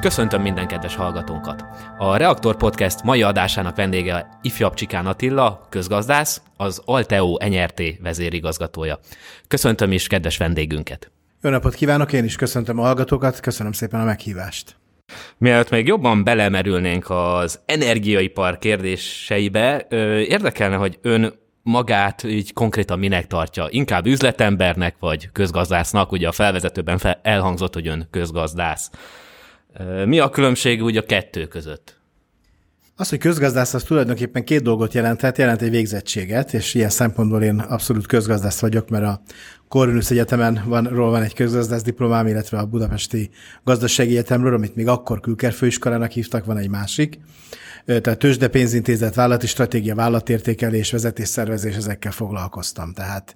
Köszöntöm minden kedves hallgatónkat! A Reaktor Podcast mai adásának vendége ifjabb Csikán Attila, közgazdász, az Alteo NRT vezérigazgatója. Köszöntöm is kedves vendégünket! Jó napot kívánok, én is köszöntöm a hallgatókat, köszönöm szépen a meghívást. Mielőtt még jobban belemerülnénk az energiaipar kérdéseibe, érdekelne, hogy ön magát így konkrétan minek tartja? Inkább üzletembernek vagy közgazdásznak? Ugye a felvezetőben fel, elhangzott, hogy ön közgazdász. Mi a különbség úgy a kettő között? Az, hogy közgazdász, az tulajdonképpen két dolgot jelenthet. Jelent egy végzettséget, és ilyen szempontból én abszolút közgazdász vagyok, mert a Corvinus Egyetemen van, ról van egy közgazdász diplomám, illetve a Budapesti Gazdasági Egyetemről, amit még akkor Külker főiskolának hívtak, van egy másik. Tehát tőzsde pénzintézet, vállalati stratégia, vállalatértékelés, vezetésszervezés, ezekkel foglalkoztam. Tehát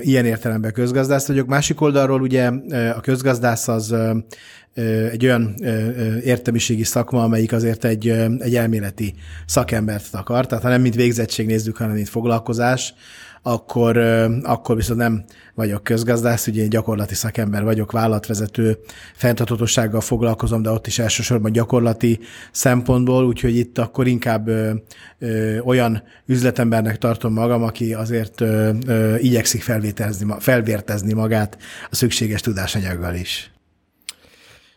ilyen értelemben közgazdász vagyok. Másik oldalról ugye a közgazdász az egy olyan értelmiségi szakma, amelyik azért egy, egy elméleti szakembert akar, tehát ha nem mint végzettség nézzük, hanem mint foglalkozás, akkor, akkor viszont nem vagyok közgazdász, ugye én gyakorlati szakember vagyok, vállalatvezető, fenntarthatósággal foglalkozom, de ott is elsősorban gyakorlati szempontból, úgyhogy itt akkor inkább ö, ö, olyan üzletembernek tartom magam, aki azért ö, ö, igyekszik felvértezni, felvértezni magát a szükséges tudásanyaggal is.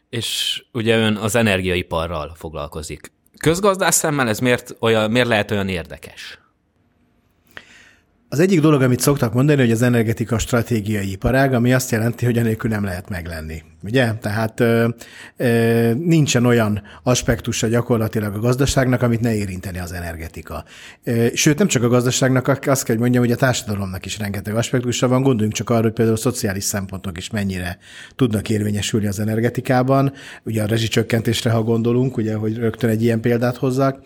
És ugye ön az energiaiparral foglalkozik. Közgazdász szemmel ez miért, olyan, miért lehet olyan érdekes? Az egyik dolog, amit szoktak mondani, hogy az energetika stratégiai iparág, ami azt jelenti, hogy enélkül nem lehet meglenni. Ugye? Tehát ö, ö, nincsen olyan aspektusa gyakorlatilag a gazdaságnak, amit ne érinteni az energetika. Ö, sőt, nem csak a gazdaságnak, azt kell, hogy mondjam, hogy a társadalomnak is rengeteg aspektusa van. Gondoljunk csak arra, hogy például a szociális szempontok is mennyire tudnak érvényesülni az energetikában. Ugye a rezsicsökkentésre, ha gondolunk, ugye, hogy rögtön egy ilyen példát hozzak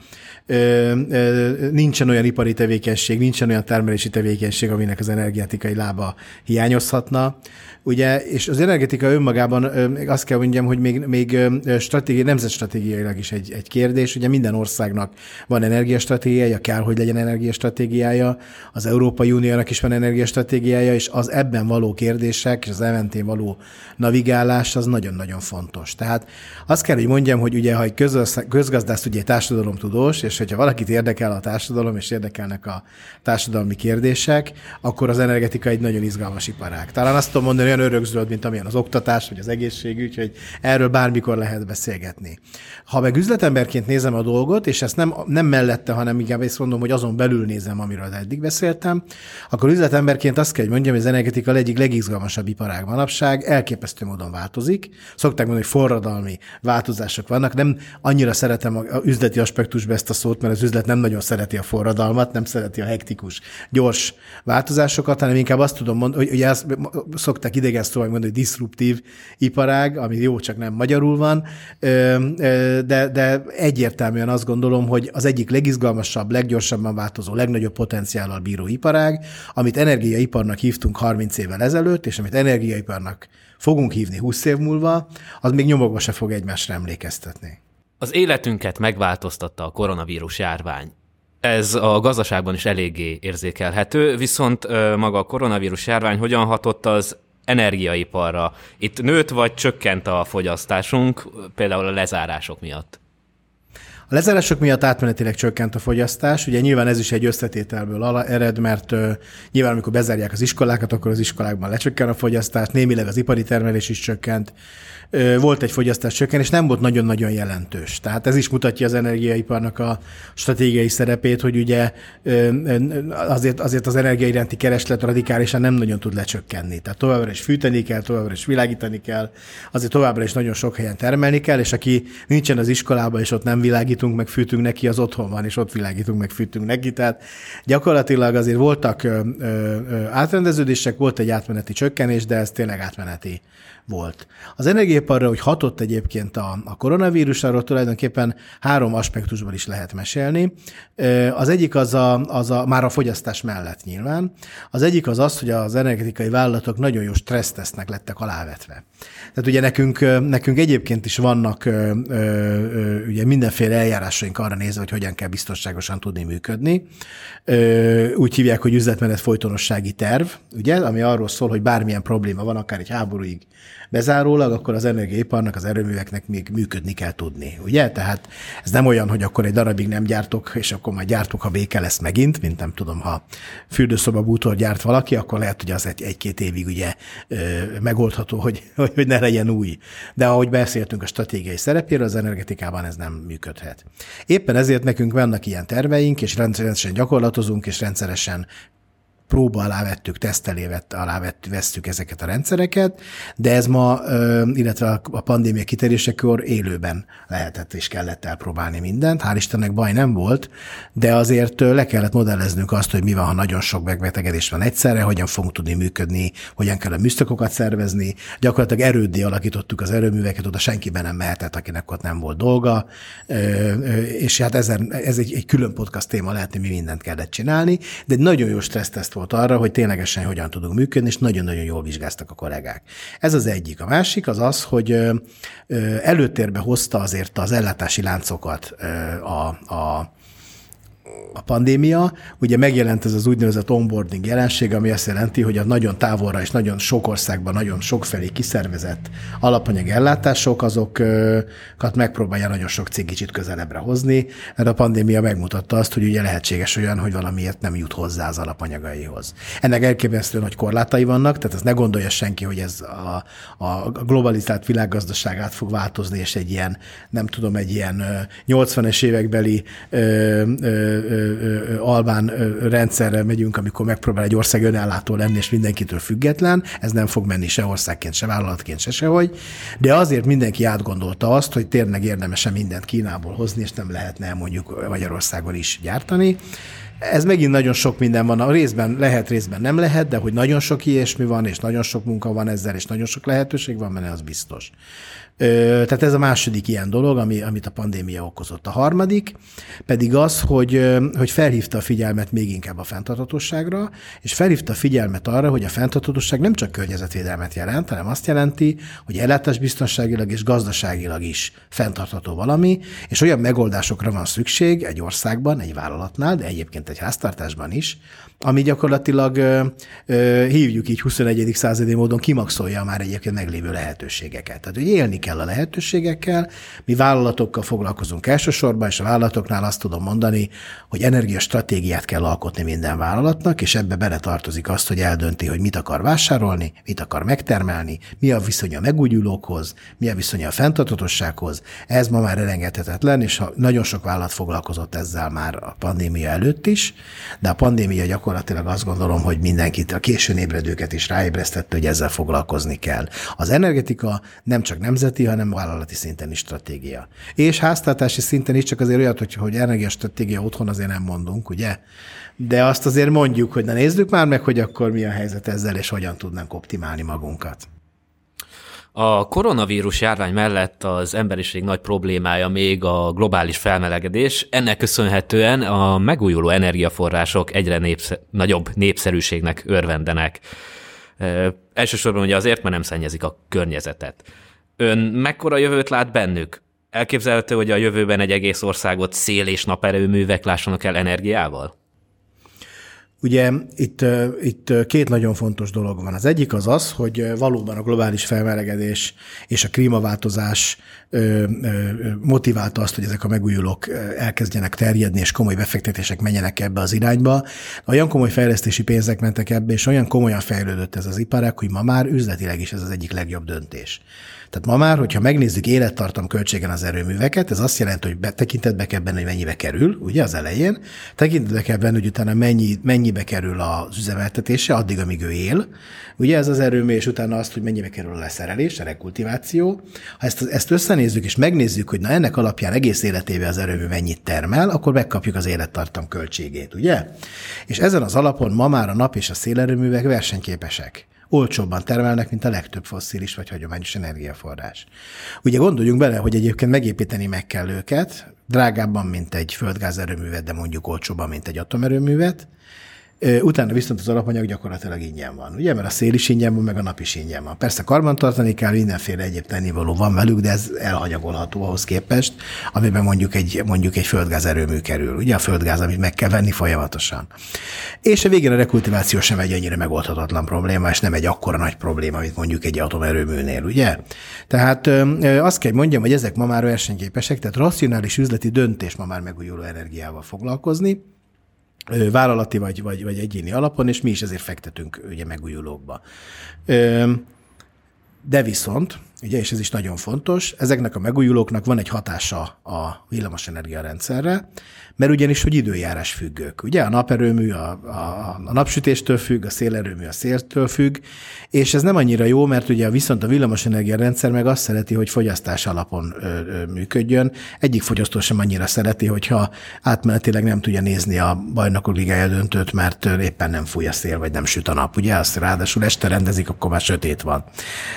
nincsen olyan ipari tevékenység, nincsen olyan termelési tevékenység, aminek az energetikai lába hiányozhatna. Ugye, és az energetika önmagában azt kell mondjam, hogy még, még stratégiai, nemzetstratégiailag is egy, egy kérdés. Ugye minden országnak van energiastratégiája, kell, hogy legyen energiastratégiája, az Európai Uniónak is van energiastratégiája, és az ebben való kérdések, és az eventén való navigálás az nagyon-nagyon fontos. Tehát azt kell, hogy mondjam, hogy ugye, ha egy közgazdász ugye társadalomtudós, és hogyha valakit érdekel a társadalom, és érdekelnek a társadalmi kérdések, akkor az energetika egy nagyon izgalmas iparág. Talán azt tudom mondani, olyan örökzöld, mint amilyen az oktatás, vagy az egészségügy, hogy erről bármikor lehet beszélgetni. Ha meg üzletemberként nézem a dolgot, és ezt nem, nem mellette, hanem inkább ezt mondom, hogy azon belül nézem, amiről eddig beszéltem, akkor üzletemberként azt kell, hogy mondjam, hogy az energetika egyik legizgalmasabb iparág manapság, elképesztő módon változik. Szokták mondani, hogy forradalmi változások vannak. Nem annyira szeretem a üzleti aspektusba ezt a szót, mert az üzlet nem nagyon szereti a forradalmat, nem szereti a hektikus, gyors változásokat, hanem inkább azt tudom mondani, hogy ugye azt szokták idegen szóval mondani, hogy diszruptív iparág, ami jó, csak nem magyarul van, de, de egyértelműen azt gondolom, hogy az egyik legizgalmasabb, leggyorsabban változó, legnagyobb potenciállal bíró iparág, amit energiaiparnak hívtunk 30 évvel ezelőtt, és amit energiaiparnak fogunk hívni 20 év múlva, az még nyomokba se fog egymásra emlékeztetni. Az életünket megváltoztatta a koronavírus járvány. Ez a gazdaságban is eléggé érzékelhető, viszont maga a koronavírus járvány hogyan hatott az energiaiparra? Itt nőtt vagy csökkent a fogyasztásunk, például a lezárások miatt? A lezárások miatt átmenetileg csökkent a fogyasztás. Ugye nyilván ez is egy összetételből ered, mert uh, nyilván amikor bezárják az iskolákat, akkor az iskolákban lecsökken a fogyasztás, némileg az ipari termelés is csökkent volt egy fogyasztás csökken, és nem volt nagyon-nagyon jelentős. Tehát ez is mutatja az energiaiparnak a stratégiai szerepét, hogy ugye azért, azért az energia iránti kereslet radikálisan nem nagyon tud lecsökkenni. Tehát továbbra is fűteni kell, továbbra is világítani kell, azért továbbra is nagyon sok helyen termelni kell, és aki nincsen az iskolában, és ott nem világítunk, meg fűtünk neki, az otthon van, és ott világítunk, meg fűtünk neki. Tehát gyakorlatilag azért voltak ö, átrendeződések, volt egy átmeneti csökkenés, de ez tényleg átmeneti volt. Az energiaiparra, hogy hatott egyébként a, a koronavírus, arról tulajdonképpen három aspektusban is lehet mesélni. Az egyik az a, az a, már a fogyasztás mellett nyilván. Az egyik az az, hogy az energetikai vállalatok nagyon jó stressztesznek lettek alávetve. Tehát ugye nekünk, nekünk egyébként is vannak ugye mindenféle eljárásaink arra nézve, hogy hogyan kell biztonságosan tudni működni. Úgy hívják, hogy üzletmenet folytonossági terv, ugye, ami arról szól, hogy bármilyen probléma van, akár egy háborúig bezárólag, akkor az energiaiparnak, az erőműveknek még működni kell tudni, ugye? Tehát ez nem olyan, hogy akkor egy darabig nem gyártok, és akkor majd gyártok, ha béke lesz megint, mint nem tudom, ha fürdőszoba bútor gyárt valaki, akkor lehet, hogy az egy, egy-két évig ugye megoldható, hogy, hogy ne legyen új. De ahogy beszéltünk a stratégiai szerepéről, az energetikában ez nem működhet. Éppen ezért nekünk vannak ilyen terveink, és rendszeresen gyakorlatozunk, és rendszeresen próba alá vettük, tesztelévet alá vettük ezeket a rendszereket, de ez ma, illetve a pandémia kitérésekor élőben lehetett és kellett elpróbálni mindent. Hál' Istennek baj nem volt, de azért le kellett modelleznünk azt, hogy mi van, ha nagyon sok megbetegedés van egyszerre, hogyan fogunk tudni működni, hogyan kell a műszakokat szervezni. Gyakorlatilag erőddé alakítottuk az erőműveket, oda senkiben nem mehetett, akinek ott nem volt dolga, és hát ez, ez egy, egy külön podcast téma lehet, mi mindent kellett csinálni, de egy nagyon jó stresszteszt volt arra, hogy ténylegesen hogyan tudunk működni, és nagyon-nagyon jól vizsgáztak a kollégák. Ez az egyik. A másik az az, hogy előtérbe hozta azért az ellátási láncokat a, a a pandémia, ugye megjelent ez az úgynevezett onboarding jelenség, ami azt jelenti, hogy a nagyon távolra és nagyon sok országban, nagyon sokfelé kiszervezett alapanyag ellátások, azokat megpróbálja nagyon sok cég kicsit közelebbre hozni, mert a pandémia megmutatta azt, hogy ugye lehetséges olyan, hogy valamiért nem jut hozzá az alapanyagaihoz. Ennek elképesztően nagy korlátai vannak, tehát ez ne gondolja senki, hogy ez a, a globalizált világgazdaság át fog változni, és egy ilyen, nem tudom, egy ilyen 80-es évekbeli ö, ö, albán rendszerrel megyünk, amikor megpróbál egy ország önállátó lenni, és mindenkitől független, ez nem fog menni se országként, se vállalatként, se sehogy, de azért mindenki átgondolta azt, hogy tényleg érdemes mindent Kínából hozni, és nem lehetne mondjuk Magyarországon is gyártani. Ez megint nagyon sok minden van. A részben lehet, részben nem lehet, de hogy nagyon sok ilyesmi van, és nagyon sok munka van ezzel, és nagyon sok lehetőség van benne, az biztos. Tehát ez a második ilyen dolog, ami, amit a pandémia okozott. A harmadik pedig az, hogy, hogy felhívta a figyelmet még inkább a fenntarthatóságra, és felhívta a figyelmet arra, hogy a fenntarthatóság nem csak környezetvédelmet jelent, hanem azt jelenti, hogy ellátásbiztonságilag és gazdaságilag is fenntartható valami, és olyan megoldásokra van szükség egy országban, egy vállalatnál, de egyébként egy háztartásban is, ami gyakorlatilag ö, ö, hívjuk így 21. századi módon kimaxolja már egyébként meglévő lehetőségeket. Tehát, hogy élni kell a lehetőségekkel, mi vállalatokkal foglalkozunk elsősorban, és a vállalatoknál azt tudom mondani, hogy energiastratégiát kell alkotni minden vállalatnak, és ebbe beletartozik azt, hogy eldönti, hogy mit akar vásárolni, mit akar megtermelni, mi a viszony a megújulókhoz, mi a viszony a fenntartatossághoz. Ez ma már elengedhetetlen, és nagyon sok vállalat foglalkozott ezzel már a pandémia előtt is, de a pandémia gyakorlatilag azt gondolom, hogy mindenkit, a későn ébredőket is ráébresztette, hogy ezzel foglalkozni kell. Az energetika nem csak nemzeti, hanem vállalati szinten is stratégia. És háztartási szinten is csak azért olyat, hogy, hogy energiastratégia otthon azért nem mondunk, ugye? De azt azért mondjuk, hogy na nézzük már meg, hogy akkor mi a helyzet ezzel, és hogyan tudnánk optimálni magunkat. A koronavírus járvány mellett az emberiség nagy problémája még a globális felmelegedés. Ennek köszönhetően a megújuló energiaforrások egyre népszer- nagyobb népszerűségnek örvendenek. E, elsősorban ugye azért, mert nem szennyezik a környezetet. Ön mekkora jövőt lát bennük? Elképzelhető, hogy a jövőben egy egész országot szél- és naperőművek lássanak el energiával? Ugye itt, itt két nagyon fontos dolog van. Az egyik az az, hogy valóban a globális felmelegedés és a klímaváltozás motiválta azt, hogy ezek a megújulók elkezdjenek terjedni, és komoly befektetések menjenek ebbe az irányba. Olyan komoly fejlesztési pénzek mentek ebbe, és olyan komolyan fejlődött ez az iparág, hogy ma már üzletileg is ez az egyik legjobb döntés. Tehát ma már, hogyha megnézzük élettartam költségen az erőműveket, ez azt jelenti, hogy tekintetbe kell benne, hogy mennyibe kerül, ugye az elején, tekintetbe kell benne, hogy utána mennyi, mennyibe kerül az üzemeltetése, addig, amíg ő él. Ugye ez az erőmű, és utána azt, hogy mennyibe kerül a leszerelés, a rekultiváció. Ha ezt, ezt összenézzük, és megnézzük, hogy na ennek alapján egész életébe az erőmű mennyit termel, akkor megkapjuk az élettartam költségét, ugye? És ezen az alapon ma már a nap és a szélerőművek versenyképesek olcsóbban termelnek, mint a legtöbb fosszilis vagy hagyományos energiaforrás. Ugye gondoljunk bele, hogy egyébként megépíteni meg kell őket, drágábban, mint egy földgázerőművet, de mondjuk olcsóbban, mint egy atomerőművet, Utána viszont az alapanyag gyakorlatilag ingyen van. Ugye, mert a szél is ingyen van, meg a nap is ingyen van. Persze karbantartani kell, mindenféle egyéb tennivaló van velük, de ez elhanyagolható ahhoz képest, amiben mondjuk egy, mondjuk egy földgáz erőmű kerül. Ugye a földgáz, amit meg kell venni folyamatosan. És a végén a rekultiváció sem egy ennyire megoldhatatlan probléma, és nem egy akkora nagy probléma, mint mondjuk egy atomerőműnél, ugye? Tehát azt kell mondjam, hogy ezek ma már versenyképesek, tehát racionális üzleti döntés ma már megújuló energiával foglalkozni, vállalati vagy, vagy, vagy egyéni alapon, és mi is ezért fektetünk ugye megújulókba. De viszont, ugye, és ez is nagyon fontos, ezeknek a megújulóknak van egy hatása a villamosenergia rendszerre, mert ugyanis, hogy időjárás függők. Ugye a naperőmű a, a, a napsütéstől függ, a szélerőmű a széltől függ, és ez nem annyira jó, mert ugye viszont a villamosenergia rendszer meg azt szereti, hogy fogyasztás alapon ö, ö, működjön. Egyik fogyasztó sem annyira szereti, hogyha átmenetileg nem tudja nézni a bajnokok ligája döntőt, mert éppen nem fúj a szél, vagy nem süt a nap. Ugye azt ráadásul este rendezik, akkor már sötét van.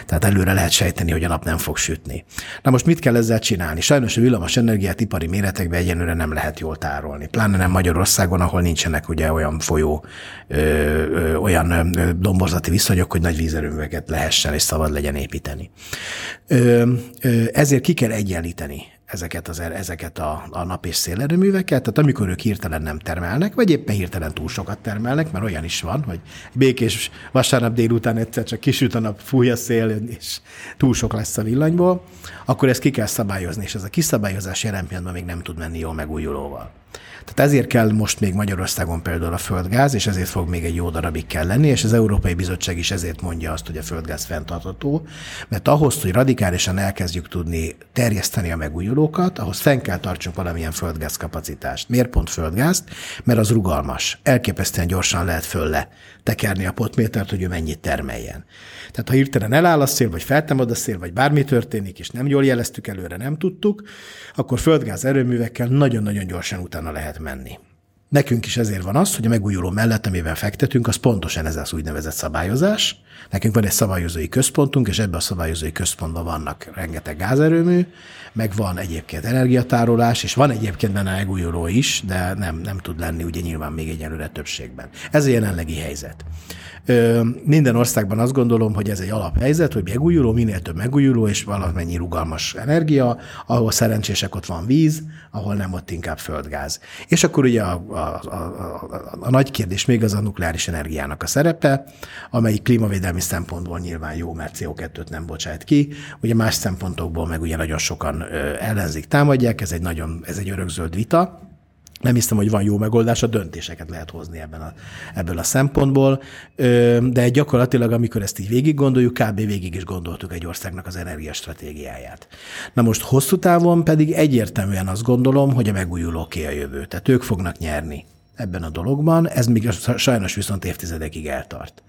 Tehát előre lehet sejteni, hogy a nap nem fog sütni. Na most mit kell ezzel csinálni? Sajnos a villamos energiát ipari méretekben egyenlőre nem lehet jól tárolni. Pláne nem Magyarországon, ahol nincsenek ugye olyan folyó, ö, ö, olyan domborzati viszonyok, hogy nagy vízerőműveket lehessen és szabad legyen építeni. Ö, ö, ezért ki kell egyenlíteni ezeket, az, er, ezeket a, a nap- és szélerőműveket, tehát amikor ők hirtelen nem termelnek, vagy éppen hirtelen túl sokat termelnek, mert olyan is van, hogy békés vasárnap délután egyszer csak kisüt a nap, fúj a szél, és túl sok lesz a villanyból, akkor ezt ki kell szabályozni, és ez a kiszabályozás jelen pillanatban még nem tud menni jól megújulóval. Tehát ezért kell most még Magyarországon például a földgáz, és ezért fog még egy jó darabig kell lenni, és az Európai Bizottság is ezért mondja azt, hogy a földgáz fenntartható, mert ahhoz, hogy radikálisan elkezdjük tudni terjeszteni a megújulókat, ahhoz fenn kell tartsunk valamilyen földgáz kapacitást. Miért pont földgázt? Mert az rugalmas. Elképesztően gyorsan lehet fölle tekerni a potmétert, hogy ő mennyit termeljen. Tehát ha hirtelen eláll a szél, vagy feltámad a szél, vagy bármi történik, és nem jól jeleztük előre, nem tudtuk, akkor földgáz erőművekkel nagyon-nagyon gyorsan utána lehet menni. Nekünk is ezért van az, hogy a megújuló mellett, amiben fektetünk, az pontosan ez az úgynevezett szabályozás. Nekünk van egy szabályozói központunk, és ebben a szabályozói központban vannak rengeteg gázerőmű, meg van egyébként energiatárolás, és van egyébként benne megújuló is, de nem, nem tud lenni ugye nyilván még egyelőre többségben. Ez a jelenlegi helyzet. Minden országban azt gondolom, hogy ez egy alaphelyzet, hogy megújuló, minél több megújuló, és valamennyi rugalmas energia, ahol szerencsések ott van víz, ahol nem ott inkább földgáz. És akkor ugye a, a, a, a, a nagy kérdés még az a nukleáris energiának a szerepe, amelyik klímavédelmi szempontból nyilván jó, mert CO2-t nem bocsát ki. Ugye más szempontokból meg ugye nagyon sokan ellenzik, támadják, ez egy nagyon, ez egy örökzöld vita, nem hiszem, hogy van jó megoldás, a döntéseket lehet hozni ebben a, ebből a szempontból, de gyakorlatilag, amikor ezt így végig gondoljuk, kb. végig is gondoltuk egy országnak az energiastratégiáját. Na most hosszú távon pedig egyértelműen azt gondolom, hogy a megújulóké a jövő. Tehát ők fognak nyerni ebben a dologban, ez még sajnos viszont évtizedekig eltart.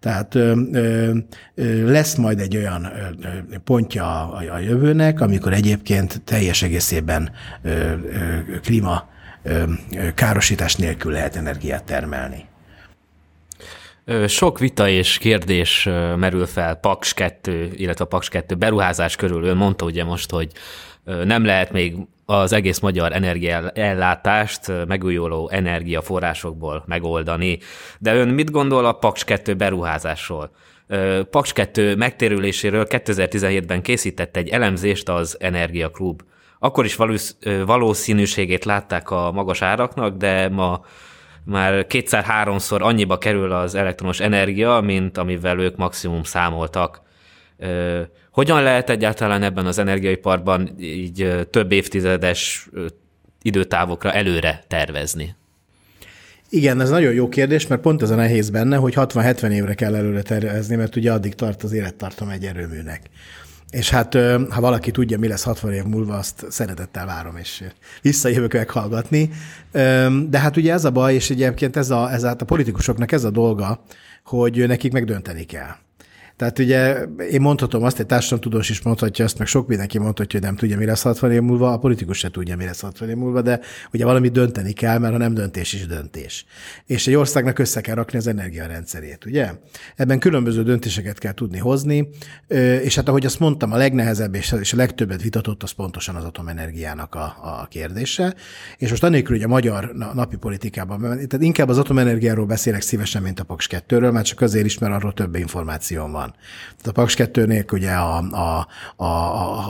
Tehát ö, ö, lesz majd egy olyan ö, pontja a, a jövőnek, amikor egyébként teljes egészében ö, ö, klíma károsítás nélkül lehet energiát termelni. Sok vita és kérdés merül fel Paks 2, illetve a Paks 2 beruházás körül. Ön mondta ugye most, hogy nem lehet még az egész magyar energiaellátást megújuló energiaforrásokból megoldani. De ön mit gondol a Paks 2 beruházásról? Paks 2 megtérüléséről 2017-ben készített egy elemzést az Energia Klub akkor is valószínűségét látták a magas áraknak, de ma már kétszer-háromszor annyiba kerül az elektromos energia, mint amivel ők maximum számoltak. Hogyan lehet egyáltalán ebben az energiaiparban így több évtizedes időtávokra előre tervezni? Igen, ez nagyon jó kérdés, mert pont ez a nehéz benne, hogy 60-70 évre kell előre tervezni, mert ugye addig tart az élettartam egy erőműnek. És hát, ha valaki tudja, mi lesz 60 év múlva, azt szeretettel várom, és visszajövök meghallgatni. De hát ugye ez a baj, és egyébként ez a, ez a, a politikusoknak ez a dolga, hogy nekik megdönteni kell. Tehát ugye én mondhatom azt, egy társadalomtudós is mondhatja azt, meg sok mindenki mondhatja, hogy nem tudja, mi lesz 60 év múlva, a politikus se tudja, mi lesz 60 év múlva, de ugye valami dönteni kell, mert ha nem döntés is döntés. És egy országnak össze kell rakni az energiarendszerét, ugye? Ebben különböző döntéseket kell tudni hozni, és hát ahogy azt mondtam, a legnehezebb és a legtöbbet vitatott az pontosan az atomenergiának a, a kérdése. És most annélkül, hogy a magyar napi politikában, tehát inkább az atomenergiáról beszélek szívesen, mint a Paks 2-ről, mert csak azért is, mert arról több információm van. Tehát a Paks 2 ugye a, a, a,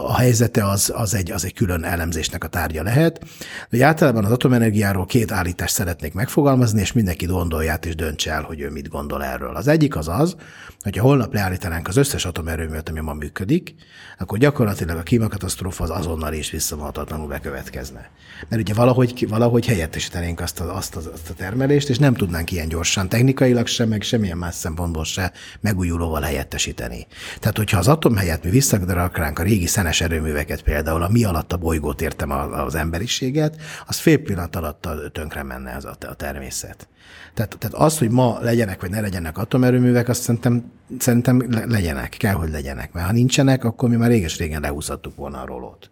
a, helyzete az, az, egy, az egy külön elemzésnek a tárgya lehet. De általában az atomenergiáról két állítást szeretnék megfogalmazni, és mindenki gondolját és döntse el, hogy ő mit gondol erről. Az egyik az az, hogyha holnap leállítanánk az összes atomerőművet, ami ma működik, akkor gyakorlatilag a klímakatasztrófa az azonnal is visszavonhatatlanul bekövetkezne. Mert ugye valahogy, valahogy helyettesítenénk azt a, azt, a, azt a termelést, és nem tudnánk ilyen gyorsan technikailag sem, meg semmilyen más szempontból se megújulóval helyettesíteni. Tehát, hogyha az atom helyett mi visszadarálnánk a régi szenes erőműveket, például a mi alatt a bolygót értem az emberiséget, az fél pillanat alatt tönkre menne az a természet. Tehát, tehát az, hogy ma legyenek vagy ne legyenek atomerőművek, azt szerintem, szerintem legyenek, kell, hogy legyenek. Mert ha nincsenek, akkor mi már réges-régen lehúzhattuk volna a rolót.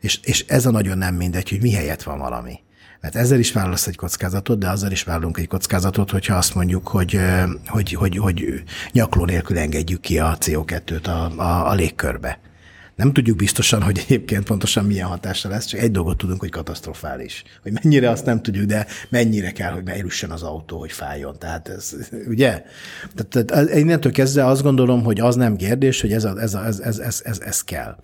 És, és ez a nagyon nem mindegy, hogy mi helyett van valami. Mert ezzel is válasz egy kockázatot, de azzal is vállalunk egy kockázatot, hogyha azt mondjuk, hogy, hogy, hogy, hogy nyakló nélkül engedjük ki a CO2-t a, a, a légkörbe. Nem tudjuk biztosan, hogy egyébként pontosan milyen hatása lesz, csak egy dolgot tudunk, hogy katasztrofális. Hogy mennyire azt nem tudjuk, de mennyire kell, hogy elüssen az autó, hogy fájjon. Tehát ez, ugye? Tehát, tehát innentől kezdve azt gondolom, hogy az nem kérdés, hogy ez, a, ez, a, ez, ez, ez, ez, ez kell.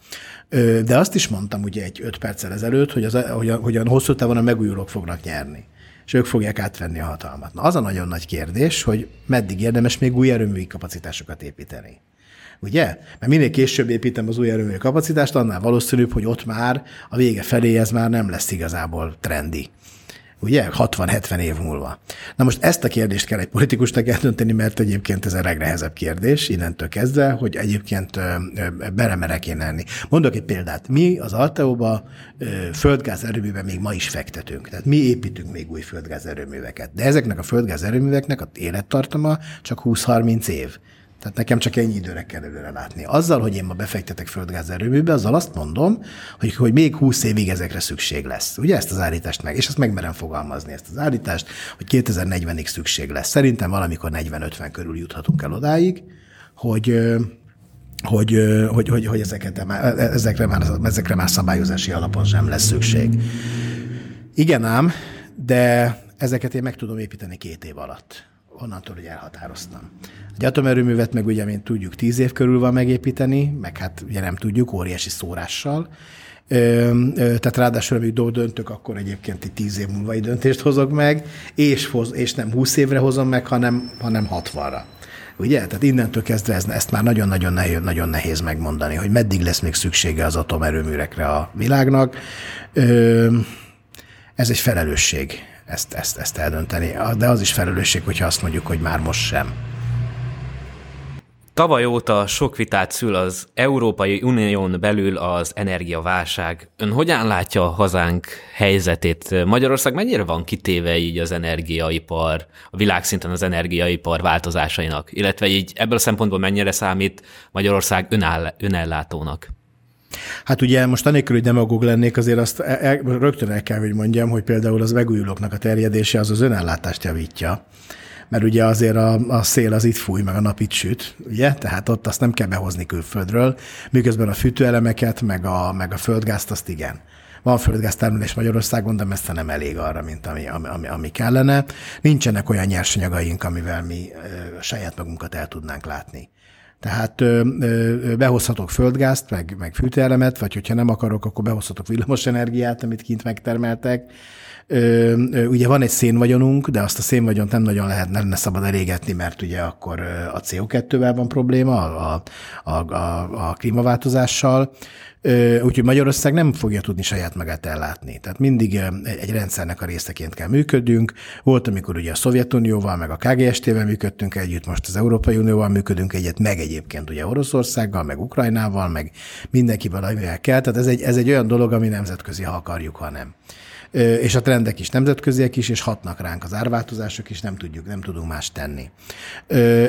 De azt is mondtam ugye egy öt perccel ezelőtt, hogy, az, hogy, a, hogy a hosszú távon a megújulók fognak nyerni és ők fogják átvenni a hatalmat. Na, az a nagyon nagy kérdés, hogy meddig érdemes még új erőművi kapacitásokat építeni. Ugye? Mert minél később építem az új erőmű kapacitást, annál valószínűbb, hogy ott már a vége felé ez már nem lesz igazából trendi ugye, 60-70 év múlva. Na most ezt a kérdést kell egy politikusnak eldönteni, mert egyébként ez a legnehezebb kérdés, innentől kezdve, hogy egyébként belemerek én lenni. Mondok egy példát. Mi az Alteóba földgáz erőműben még ma is fektetünk. Tehát mi építünk még új földgáz erőműveket. De ezeknek a földgáz erőműveknek a élettartama csak 20-30 év. Tehát nekem csak ennyi időre kell előre látni. Azzal, hogy én ma befektetek földgáz erőműbe, azzal azt mondom, hogy, hogy még 20 évig ezekre szükség lesz. Ugye ezt az állítást meg, és ezt megmerem fogalmazni, ezt az állítást, hogy 2040-ig szükség lesz. Szerintem valamikor 40-50 körül juthatunk el odáig, hogy hogy, hogy, hogy, hogy ezeket, ezekre, már, ezekre már szabályozási alapon sem lesz szükség. Igen ám, de ezeket én meg tudom építeni két év alatt onnantól, hogy elhatároztam. Egy atomerőművet meg ugye, mint tudjuk, tíz év körül van megépíteni, meg hát ugye nem tudjuk, óriási szórással. Ö, ö, tehát ráadásul, amíg döntök, akkor egyébként egy tíz év múlva döntést hozok meg, és, hoz, és nem húsz évre hozom meg, hanem, hanem hatvanra. Ugye? Tehát innentől kezdve ez, ezt már nagyon-nagyon nehéz, nagyon nehéz megmondani, hogy meddig lesz még szüksége az atomerőműrekre a világnak. Ö, ez egy felelősség ezt, ezt, ezt eldönteni. De az is felelősség, hogyha azt mondjuk, hogy már most sem. Tavaly óta sok vitát szül az Európai Unión belül az energiaválság. Ön hogyan látja a hazánk helyzetét? Magyarország mennyire van kitéve így az energiaipar, a világszinten az energiaipar változásainak? Illetve így ebből a szempontból mennyire számít Magyarország önáll, önellátónak? Hát ugye most anélkül, hogy demagóg lennék, azért azt el, el, rögtön el kell, hogy mondjam, hogy például az megújulóknak a terjedése az az önellátást javítja mert ugye azért a, a szél az itt fúj, meg a nap itt süt, ugye? Tehát ott azt nem kell behozni külföldről, miközben a fűtőelemeket, meg a, meg a földgázt azt igen. Van földgáztermelés Magyarországon, de messze nem elég arra, mint ami, ami, ami kellene. Nincsenek olyan nyersanyagaink, amivel mi ö, saját magunkat el tudnánk látni. Tehát ö, ö, behozhatok földgázt, meg, meg fűtőelemet, vagy hogyha nem akarok, akkor behozhatok villamosenergiát, amit kint megtermeltek. Ö, ö, ugye van egy szénvagyonunk, de azt a szénvagyont nem nagyon lehet, nem lenne szabad elégetni, mert ugye akkor a CO2-vel van probléma, a, a, a, a klímaváltozással. Úgyhogy Magyarország nem fogja tudni saját magát ellátni. Tehát mindig egy rendszernek a részeként kell működünk. Volt, amikor ugye a Szovjetunióval, meg a KGST-vel működtünk együtt, most az Európai Unióval működünk egyet, meg egyébként ugye Oroszországgal, meg Ukrajnával, meg mindenkivel, amivel kell. Tehát ez egy, ez egy olyan dolog, ami nemzetközi, ha akarjuk, ha nem. és a trendek is nemzetköziek is, és hatnak ránk az árváltozások is, nem tudjuk, nem tudunk más tenni.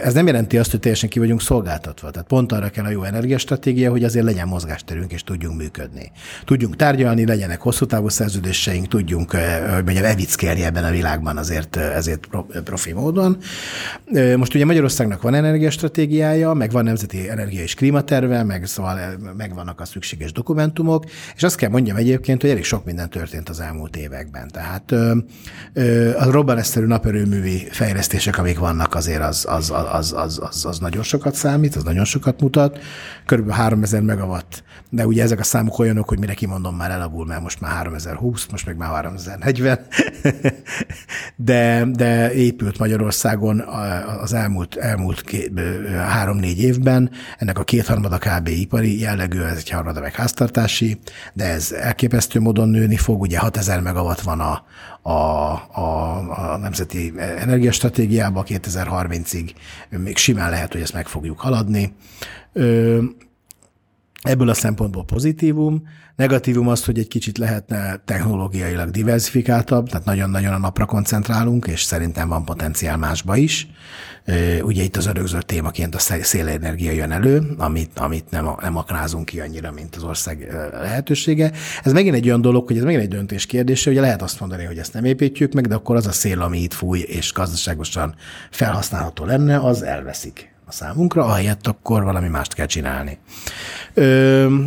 Ez nem jelenti azt, hogy teljesen ki vagyunk szolgáltatva. Tehát pont arra kell a jó energiastratégia, hogy azért legyen mozgásterünk, és tudjunk működni. Tudjunk tárgyalni, legyenek hosszú távú szerződéseink, tudjunk, hogy mondjam, evickelni ebben a világban azért, ezért profi módon. Most ugye Magyarországnak van energiastratégiája, meg van nemzeti energia és klímaterve, meg szóval megvannak a szükséges dokumentumok, és azt kell mondjam egyébként, hogy elég sok minden történt az elmúlt években. Tehát a robbaneszterű naperőművi fejlesztések, amik vannak, azért az, az, az, az, az, az nagyon sokat számít, az nagyon sokat mutat. Körülbelül 3000 megawatt, de ugye ezek a számok olyanok, hogy mire kimondom, már elavul, mert most már 3020, most meg már 3040. de, de épült Magyarországon az elmúlt, elmúlt három-négy évben. Ennek a kétharmada kb. ipari jellegű, ez egy harmada meg háztartási, de ez elképesztő módon nőni fog. Ugye 6000 megawatt van a, a, a, a Nemzeti Energiastratégiában 2030-ig. Még simán lehet, hogy ezt meg fogjuk haladni. Ebből a szempontból pozitívum. Negatívum az, hogy egy kicsit lehetne technológiailag diversifikáltabb, tehát nagyon-nagyon a napra koncentrálunk, és szerintem van potenciál másba is. Ugye itt az örökzött témaként a szélenergia jön elő, amit, amit nem, nem akrázunk ki annyira, mint az ország lehetősége. Ez megint egy olyan dolog, hogy ez megint egy döntés kérdése, ugye lehet azt mondani, hogy ezt nem építjük meg, de akkor az a szél, ami itt fúj, és gazdaságosan felhasználható lenne, az elveszik a számunkra, ahelyett akkor valami mást kell csinálni.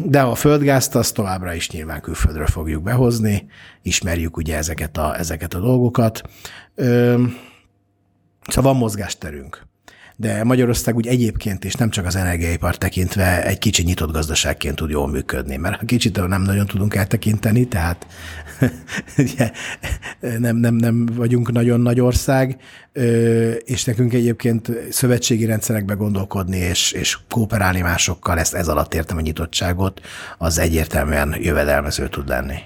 De a földgázt azt továbbra is nyilván külföldről fogjuk behozni, ismerjük ugye ezeket a, ezeket a dolgokat. Szóval van mozgásterünk. De Magyarország úgy egyébként is nem csak az energiaipar tekintve egy kicsi nyitott gazdaságként tud jól működni, mert ha kicsit nem nagyon tudunk eltekinteni, tehát ugye, nem, nem, nem vagyunk nagyon nagy ország, és nekünk egyébként szövetségi rendszerekbe gondolkodni és, és kooperálni másokkal, ezt ez alatt értem a nyitottságot, az egyértelműen jövedelmező tud lenni.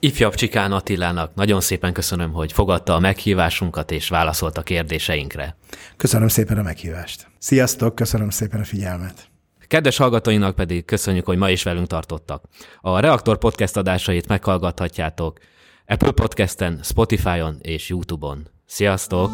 Ifjabb Csikán Attilának nagyon szépen köszönöm, hogy fogadta a meghívásunkat és válaszolt a kérdéseinkre. Köszönöm szépen a meghívást. Sziasztok, köszönöm szépen a figyelmet. Kedves hallgatóinak pedig köszönjük, hogy ma is velünk tartottak. A Reaktor podcast adásait meghallgathatjátok Apple Podcasten, Spotify-on és YouTube-on. Sziasztok!